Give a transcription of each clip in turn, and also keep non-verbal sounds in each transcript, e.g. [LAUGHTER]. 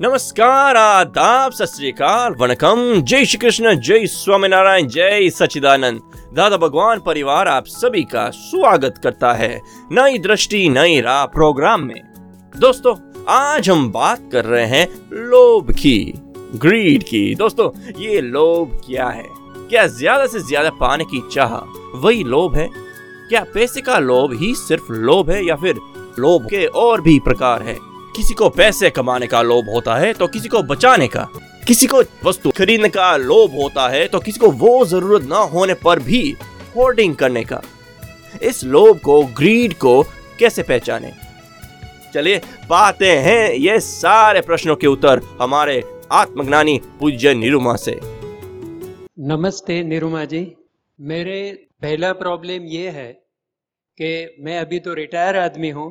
नमस्कार, आदाब, सत वणकम। जय श्री कृष्ण, जय स्वामीनारायण, जय सचिदानंद दादा भगवान परिवार आप सभी का स्वागत करता है नई दृष्टि, नई राह प्रोग्राम में। दोस्तों, आज हम बात कर रहे हैं लोभ की ग्रीड की। दोस्तों, ये लोभ क्या है? क्या ज़्यादा से ज़्यादा पाने की चाह वही लोभ है? क्या पैसे का लोभ ही सिर्फ़ लोभ है या फिर लोभ के और भी प्रकार है? किसी को पैसे कमाने का लोभ होता है तो किसी को बचाने का। किसी को वस्तु खरीदने का लोभ होता है तो किसी को वो ज़रूरत ना होने पर भी होर्डिंग करने का। इस लोभ को, ग्रीड को कैसे पहचाने? चलिए, पाते हैं ये सारे प्रश्नों के उत्तर हमारे आत्मज्ञानी पूज्य निरुमा से। नमस्ते निरुमा जी। मेरे पहला प्रॉब्लम ये है कि मैं अभी तो रिटायर आदमी हूँ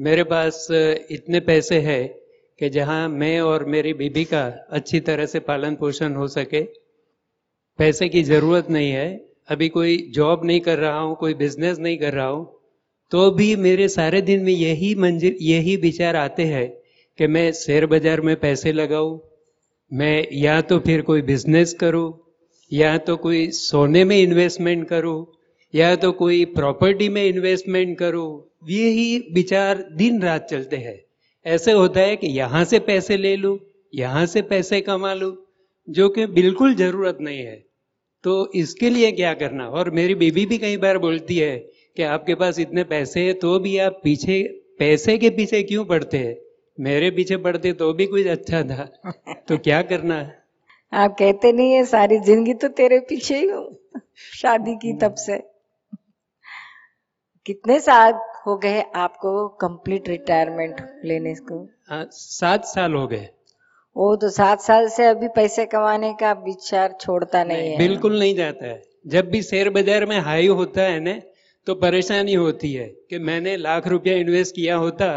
मेरे पास इतने पैसे हैं कि जहाँ मैं और मेरी बीबी का अच्छी तरह से पालन पोषण हो सके। पैसे की ज़रूरत नहीं है। अभी कोई जॉब नहीं कर रहा हूँ, कोई बिज़नेस नहीं कर रहा हूँ तो भी मेरे सारे दिन में यही मंजिल, यही विचार आते हैं कि मैं शेयर बाज़ार में पैसे लगाऊँ, मैं या तो फिर कोई बिज़नेस करूँ, या तो कोई सोने में इन्वेस्टमेंट करूँ, या तो कोई प्रॉपर्टी में इन्वेस्टमेंट करूँ यही विचार दिन रात चलते हैं। ऐसे होता है कि यहाँ से पैसे ले लूँ, यहाँ से पैसे कमा लूँ, जो कि बिल्कुल ज़रूरत नहीं है। तो इसके लिए क्या करना? और मेरी बीबी भी कई बार बोलती है कि आपके पास इतने पैसे हैं तो भी आप पीछे, पैसे के पीछे क्यों पड़ते हैं? मेरे पीछे पड़ते तो भी कुछ अच्छा था। तो क्या करना? है आप कहते नहीं है, सारी ज़िंदगी तो तेरे पीछे ही हूँ। शादी की तब से। कितने साल हो गए आपको कंप्लीट रिटायरमेंट लेने को? सात साल हो गए। वो तो सात साल से अभी पैसे कमाने का विचार छोड़ता नहीं नहीं है। बिल्कुल नहीं जाता है। जब भी शेयर बाज़ार में हाई होता है ना तो परेशानी होती है कि मैंने लाख रुपया इन्वेस्ट किया होता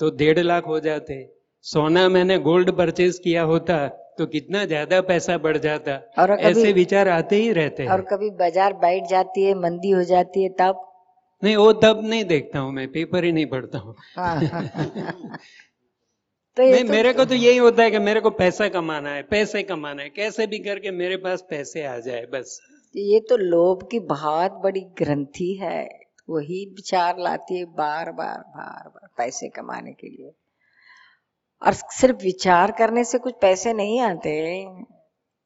तो डेढ़ लाख हो जाते। सोना मैंने गोल्ड परचेज किया होता तो कितना ज़्यादा पैसा बढ़ जाता। और ऐसे विचार आते ही रहते हैं। और कभी बाज़ार बैठ जाती है मंदी हो जाती है तब नहीं वो तब नहीं देखता हूँ मैं पेपर ही नहीं पढ़ता हूँ। [LAUGHS] तो नहीं तो मेरे को तो यही होता है कि मेरे को पैसा कमाना है पैसे कमाना है कैसे भी करके मेरे पास पैसे आ जाए बस। ये तो लोभ की बहुत बड़ी ग्रंथि है वही विचार लाती है बार बार बार बार पैसे कमाने के लिए। और सिर्फ़ विचार करने से कुछ पैसे नहीं आते।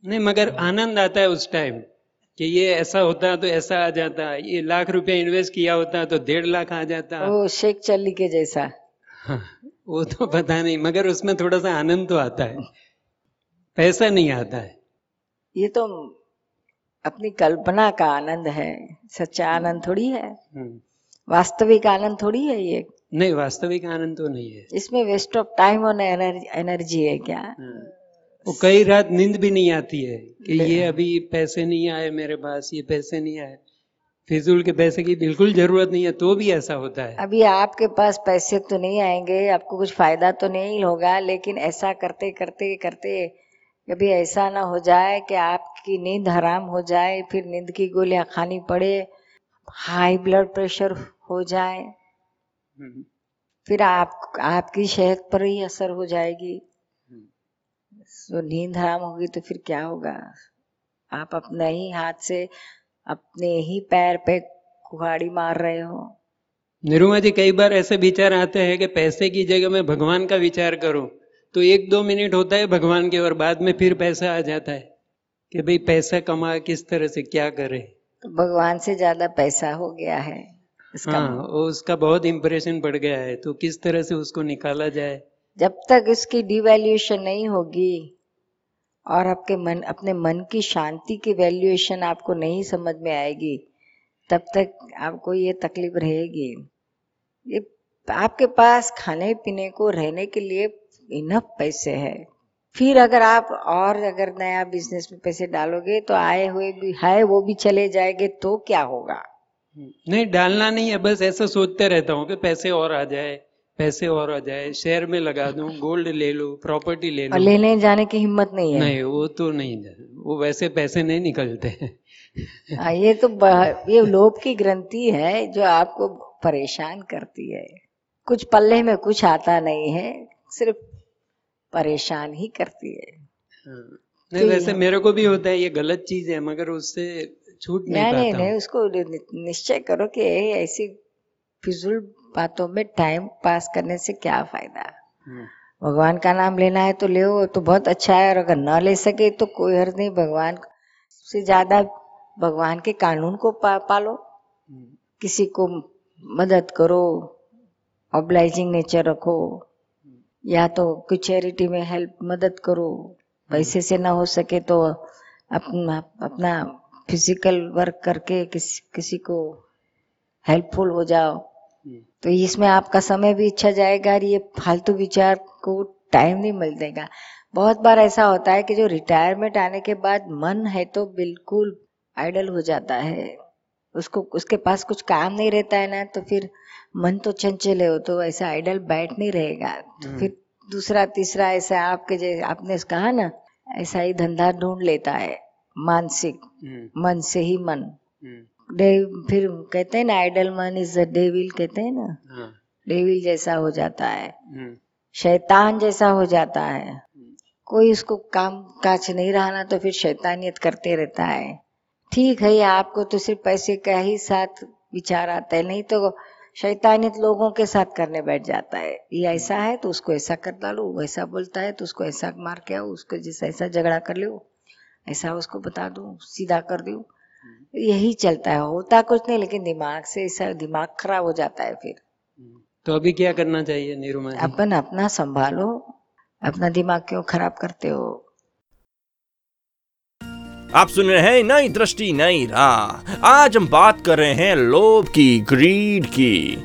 नहीं मगर आनंद आता है उस टाइम कि ये ऐसा होता तो ऐसा आ जाता ये लाख रुपया इन्वेस्ट किया होता तो डेढ़ लाख आ जाता। वो शेख चल्ली के जैसा। हाँ, वो तो पता नहीं मगर उसमें थोड़ा सा आनंद तो आता है। पैसा नहीं आता है। ये तो अपनी कल्पना का आनंद है सच्चा आनंद थोड़ी है। हम्म। वास्तविक आनंद थोड़ी है ये? नहीं वास्तविक आनंद तो नहीं है। इसमें वेस्ट ऑफ़ टाइम और एनर्जी है क्या? हाँ। वो कई रात नींद भी नहीं आती है कि ये अभी पैसे नहीं आए मेरे पास ये पैसे नहीं आए। फिजूल के पैसे की बिल्कुल ज़रूरत नहीं है तो भी ऐसा होता है। अभी आपके पास पैसे तो नहीं आएँगे आपको कुछ फ़ायदा तो नहीं होगा लेकिन ऐसा करते करते करते कभी ऐसा ना हो जाए कि आपकी नींद हराम हो जाए फिर नींद की गोलियाँ खानी पड़े हाई ब्लड प्रेशर हो जाए। हम्म। फिर आप आपकी सेहत पर ही असर हो जाएगी। तो नींद हराम होगी तो फिर क्या होगा? आप अपने ही हाथ से अपने ही पैर पे कुहाड़ी मार रहे हो। निरुमा जी कई बार ऐसे विचार आते हैं कि पैसे की जगह मैं भगवान का विचार करूँ तो एक दो मिनट होता है भगवान के और बाद में फिर पैसा आ जाता है कि भाई पैसा कमा किस तरह से क्या करे। तो भगवान से ज़्यादा पैसा हो गया है इसका। हाँ उसका बहुत इम्प्रेशन पड़ गया है तो किस तरह से उसको निकाला जाए। जब तक इसकी डिवैल्यूएशन नहीं होगी और आपके मन, अपने मन की शांति की वैल्यूएशन आपको नहीं समझ में आएगी, तब तक आपको ये तकलीफ़ रहेगी। ये आपके पास खाने पीने को रहने के लिए इनफ पैसे है। फिर अगर आप और अगर नया बिज़नेस में पैसे डालोगे तो आए हुए भी है, वो भी चले जाएँगे तो क्या होगा? नहीं, डालना नहीं है, बस ऐसा सोचते रहता हूँ कि पैसे और आ जाए। पैसे और आ जाए शेयर में लगा दूँ गोल्ड ले लूँ प्रॉपर्टी ले लूँ। लेने जाने की हिम्मत नहीं है। नहीं वो तो नहीं वो वैसे पैसे नहीं निकलते। हैं हाँ, ये तो ये लोभ की ग्रंथि है जो आपको परेशान करती है। कुछ पल्ले में कुछ आता नहीं है सिर्फ़ परेशान ही करती है। हाँ। नहीं वैसे मेरे को भी होता है ये गलत चीज़ है मगर उससे छूट नहीं नहीं नहीं नहीं उसको निश्चय करो कि ऐसी फिजूल बातों में टाइम पास करने से क्या फ़ायदा? हम्म, भगवान का नाम लेना है तो ले तो बहुत अच्छा है और अगर न ले सके तो कोई हर्ज नहीं भगवान से ज़्यादा भगवान के कानून को पा, पालो। हम्म, किसी को मदद करो ऑब्लाइजिंग नेचर रखो या तो कुछ चैरिटी में हेल्प मदद करो। पैसे से ना हो सके तो अपना अपना फ़िज़िकल वर्क करके किसी किसी को हेल्पफुल हो जाओ। हम्म, तो इसमें आपका समय भी अच्छा जाएगा और ये फालतू विचार को टाइम नहीं मिल देगा। बहुत बार ऐसा होता है कि जो रिटायरमेंट आने के बाद मन है तो बिल्कुल आइडल हो जाता है। उसको उसके पास कुछ काम नहीं रहता है ना तो फिर मन तो चंचल है तो ऐसा आइडल बैठ नहीं रहेगा। तो हम्म। फिर दूसरा तीसरा ऐसा आपके जैसे आपने कहा ना ऐसा ही धंधा ढूंढ लेता है मानसिक हम्म, मन से ही मन। हम्म, फिर कहते हैं ना आइडल मन इज़ द डेविल कहते हैं ना? हाँ, डेविल जैसा हो जाता है। हम्म, शैतान जैसा हो जाता है। कोई उसको काम काज नहीं रहा ना तो फिर शैतानियत करते रहता है। ठीक है आपको तो सिर्फ़ पैसे का ही साथ विचार आता है नहीं तो शैतानियत लोगों के साथ करने बैठ जाता है। ये ऐसा है तो उसको ऐसा कर डालो वो ऐसा बोलता है तो उसको ऐसा मार के आओ उसको जैसा ऐसा झगड़ा कर लो। ऐसा उसको बता दो सीधा कर दो। यही चलता है होता कुछ नहीं लेकिन दिमाग से ऐसा दिमाग खराब हो जाता है फिर। तो अभी क्या करना चाहिए निरुमा अपन अपना संभालो अपना दिमाग क्यों खराब करते हो? आप सुन रहे हैं नई दृष्टि नई राह। आज हम बात कर रहे हैं लोभ की ग्रीड की।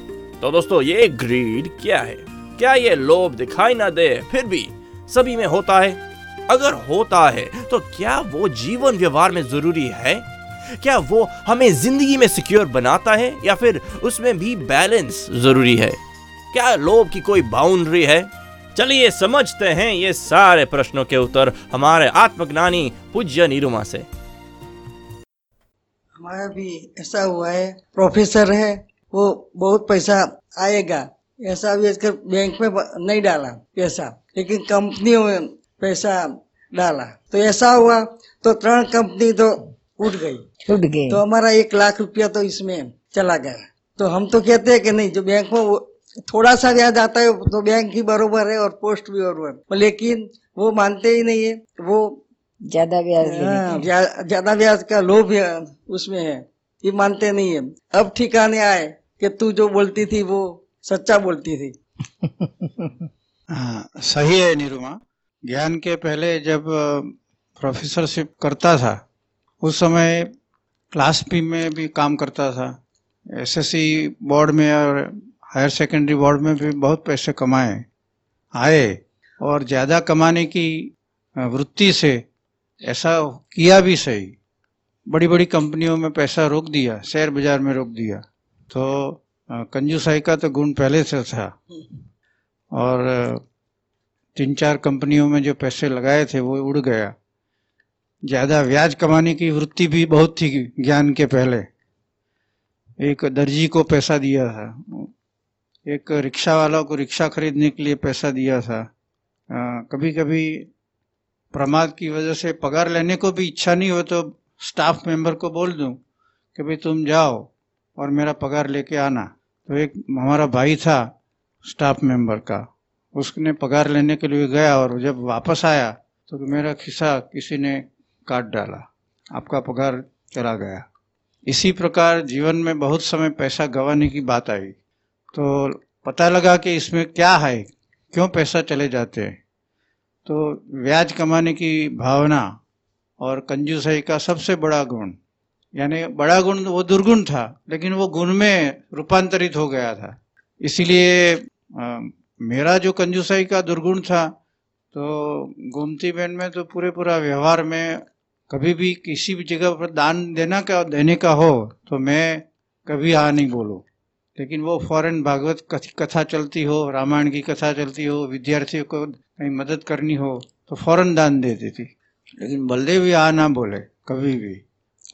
तो दोस्तों ये ग्रीड क्या है? क्या ये लोभ दिखाई ना दे? फिर भी सभी में होता है। अगर होता है तो क्या वो जीवन व्यवहार में ज़रूरी है? क्या वो हमें ज़िंदगी में सिक्योर बनाता है या फिर उसमें भी बैलेंस ज़रूरी है? क्या लोभ की कोई बाउंड्री है? चलिए समझते हैं ये सारे प्रश्नों के उत्तर हमारे आत्मज्ञानी पूज्य निरुमा से। हमारा भी ऐसा हुआ है प्रोफेसर है, वो बहुत पैसा आएगा। ऐसा भी आजकल बैंक में नहीं डाला पैसा, लेकिन कंपनियों में पैसा डाला। तो ऐसा हुआ तो त्रण कंपनी तो उठ गई। छूट गए तो हमारा एक लाख रुपया तो इसमें चला गया। तो हम तो कहते हैं कि नहीं जो बैंक में थोड़ा सा ब्याज आता है तो बैंक ही बरोबर है और पोस्ट भी बरोबर लेकिन वो मानते ही नहीं है। वो ज़्यादा ब्याज लेने हाँ, ज़्यादा ब्याज का लोभ उसमें है। ये मानते नहीं है। अब ठिकाने आए कि तू जो बोलती थी वो सच्चा बोलती थी। [LAUGHS] हाँ सही है निरुमा। ज्ञान के पहले जब प्रोफेसरशिप करता था उस समय क्लास पी में भी काम करता था। एसएससी बोर्ड में और हायर सेकेंडरी बोर्ड में भी बहुत पैसे कमाए, आए और ज़्यादा कमाने की वृत्ति से ऐसा किया भी सही। बड़ी बड़ी कंपनियों में पैसा रोक दिया, शेयर बाज़ार में रोक दिया। तो कंजूसाई का तो गुण पहले से था। और तीन चार कंपनियों में जो पैसे लगाए थे वो उड़ गया। ज़्यादा ब्याज कमाने की वृत्ति भी बहुत थी ज्ञान के पहले। एक दर्जी को पैसा दिया था। एक रिक्शा वाला को रिक्शा खरीदने के लिए पैसा दिया था। कभी कभी प्रमाद की वजह से पगार लेने को भी इच्छा नहीं हो तो स्टाफ मेंबर को बोल दूँ कि भाई तुम जाओ और मेरा पगार लेके आना। तो एक हमारा भाई था स्टाफ मेंबर का। उसने पगार लेने के लिए गया और जब वापस आया तो मेरा खिस्सा किसी ने काट डाला। आपका पगार चला गया। इसी प्रकार जीवन में बहुत समय पैसा गंवाने की बात आई। तो पता लगा कि इसमें क्या है? क्यों पैसा चले जाते हैं? तो ब्याज कमाने की भावना और कंजूसाई का सबसे बड़ा गुण, यानी बड़ा गुण वो दुर्गुण था, लेकिन वो गुण में रूपांतरित हो गया था। इसीलिए मेरा जो कंजूसाई का दुर्गुण था तो गोमती बहन में तो पूरे पूरा व्यवहार में कभी भी किसी भी जगह पर दान देना का, देने का हो तो मैं कभी हाँ नहीं बोलूँ। लेकिन वो फ़ौरन भागवत कथा चलती हो, रामायण की कथा चलती हो, विद्यार्थियों को कहीं मदद करनी हो तो फ़ौरन दान दे देती। लेकिन बलदेव यहाँ ना बोले, कभी भी।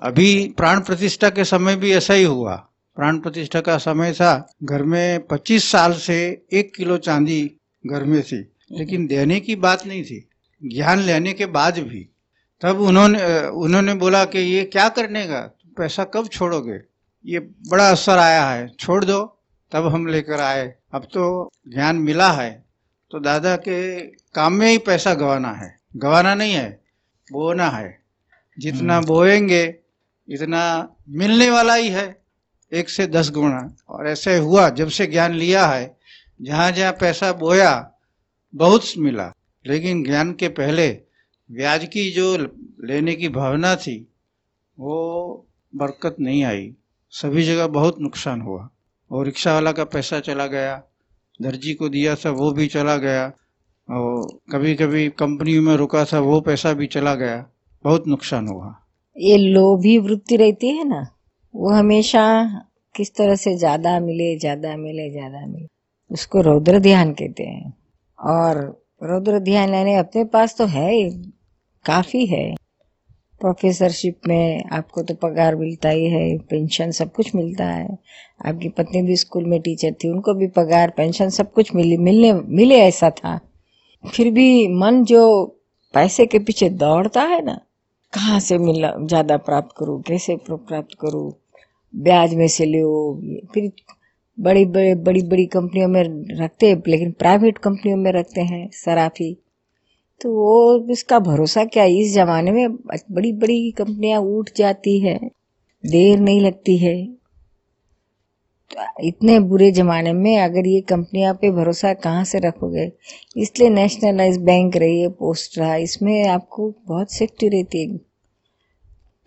अभी प्राण प्रतिष्ठा के समय भी ऐसा ही हुआ। प्राण प्रतिष्ठा का समय था, घर में 25 साल से एक किलो चांदी घर में थी, लेकिन देने की बात नहीं थी। ज्ञान लेने के बाद भी तब उन्होंने उन्होंने बोला कि ये क्या करने का? पैसा कब छोड़ोगे? ये बड़ा असर आया है। छोड़ दो तब हम लेकर आए। अब तो ज्ञान मिला है। तो दादा के काम में ही पैसा गवाना है। गवाना नहीं है बोना है। जितना हम्म। बोएँगे इतना मिलने वाला ही है। एक से दस गुना और ऐसे हुआ जब से ज्ञान लिया है जहाँ जहाँ पैसा बोया बहुत मिला। लेकिन ज्ञान के पहले ब्याज की जो लेने की भावना थी, वो बरकत नहीं आई। सभी जगह बहुत नुकसान हुआ। और रिक्शा वाला का पैसा चला गया, दर्जी को दिया था, वो भी चला गया, और कभी कभी कंपनी में रुका था, वो पैसा भी चला गया। बहुत नुकसान हुआ। ये लोभी वृत्ति रहती है ना, वो हमेशा किस तरह से ज़्यादा मिले ज़्यादा मिले ज़्यादा मिले, उसको रौद्र ध्यान कहते हैं। और रौद्र ध्यान यानी अपने पास तो है ही, काफ़ी है। प्रोफेसरशिप में आपको तो पगार मिलता ही है पेंशन सब कुछ मिलता है। आपकी पत्नी भी स्कूल में टीचर थी, उनको भी पगार पेंशन सब कुछ मिली, मिलने, मिले ऐसा था। फिर भी मन जो पैसे के पीछे दौड़ता है ना, कहाँ से मिला, ज़्यादा प्राप्त करूँ, कैसे प्राप्त करूँ? ब्याज में से लो, फिर बड़ी बड़ी बड़ी बड़ी कंपनियों में रखते हैं, लेकिन प्राइवेट कंपनियों में रखते हैं सराफी। तो वो, इसका भरोसा क्या इस जमाने में बड़ी बड़ी कंपनियाँ उठ जाती है, देर नहीं लगती है। तो इतने बुरे जमाने में अगर ये कंपनियाँ पे भरोसा कहाँ से रखोगे? इसलिए नेशनलाइज बैंक रही है पोस्ट रहा इसमें आपको बहुत सेफ्टी रहती है।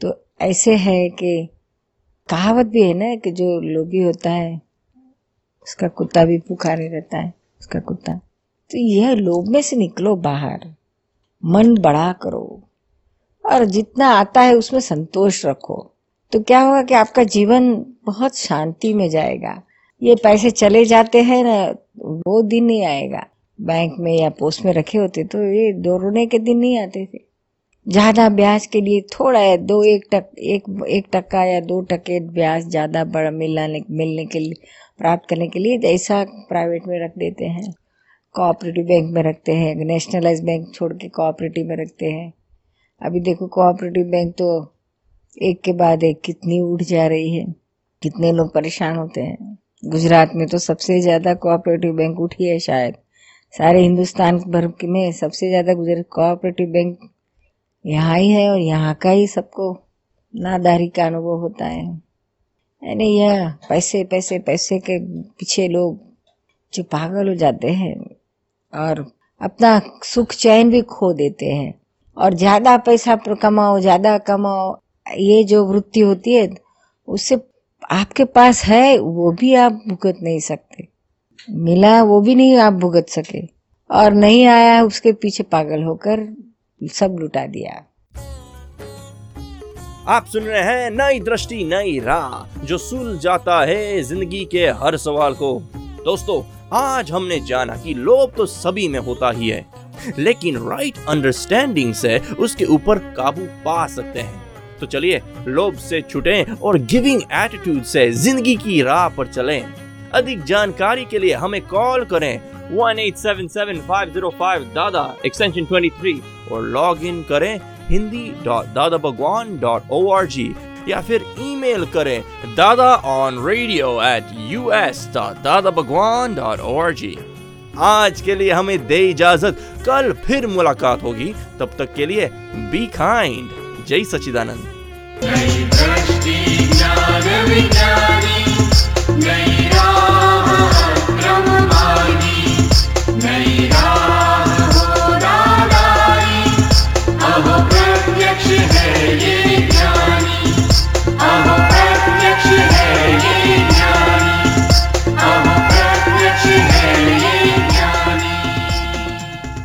तो ऐसे है कि कहावत भी है ना कि जो लोभी होता है उसका कुत्ता भी पुखारे रहता है, उसका कुत्ता। तो यह लोभ में से निकलो बाहर। मन बड़ा करो। और जितना आता है उसमें संतोष रखो। तो क्या होगा कि आपका जीवन बहुत शांति में जाएगा। ये पैसे चले जाते हैं ना, वो दिन नहीं आएगा। बैंक में या पोस्ट में रखे होते तो ये दो के दिन नहीं आते थे। ज़्यादा ब्याज के लिए थोड़ा है दो, एक टक, एक एक टक्का या दो टके ब्याज ज़्यादा बड़ा मिलने मिलने के लिए, प्राप्त करने के लिए ऐसा प्राइवेट में रख देते हैं। कोऑपरेटिव बैंक में रखते हैं। नेशनलाइज बैंक छोड़ के कोऑपरेटिव में रखते हैं। अभी देखो कोऑपरेटिव बैंक तो एक के बाद एक कितनी उठ जा रही है। कितने लोग परेशान होते हैं। गुजरात में तो सबसे ज़्यादा कोऑपरेटिव बैंक उठी है शायद। सारे हिंदुस्तान भर में सबसे ज़्यादा गुजरात कोऑपरेटिव बैंक यहाँ ही है और यहाँ का ही सबको नादारी का अनुभव होता है। यानी यह पैसे पैसे पैसे के पीछे लोग जो पागल हो जाते हैं और अपना सुख चैन भी खो देते हैं। और ज़्यादा पैसा कमाओ, ज़्यादा कमाओ, ये जो वृत्ति होती है, उससे आपके पास है, वो भी आप भुगत नहीं सकते। मिला वो भी नहीं आप भुगत सके। और नहीं आया उसके पीछे पागल होकर सब लुटा दिया। आप सुन रहे हैं नई दृष्टि, नई राह, जो सुल जाता है ज़िंदगी के हर सवाल को। दोस्तों, आज हमने जाना कि लोभ तो सभी में होता ही है, लेकिन राइट अंडरस्टैंडिंग से उसके ऊपर काबू पा सकते हैं। तो चलिए, लोभ से छुटे और गिविंग एटीट्यूड से ज़िंदगी की राह पर चलें। अधिक जानकारी के लिए हमें कॉल करें। 1877-505 दादा एक्सटेंशन 23 और लॉग इन करें Hindi dot Dada Bhagwan dot O R G या फिर ईमेल करें Dada on radio at U S dot Dada Bhagwan dot O R G आज के लिए हमें दे इजाज़त। कल फिर मुलाकात होगी। तब तक के लिए बी काइंड जय सचिदानंद नई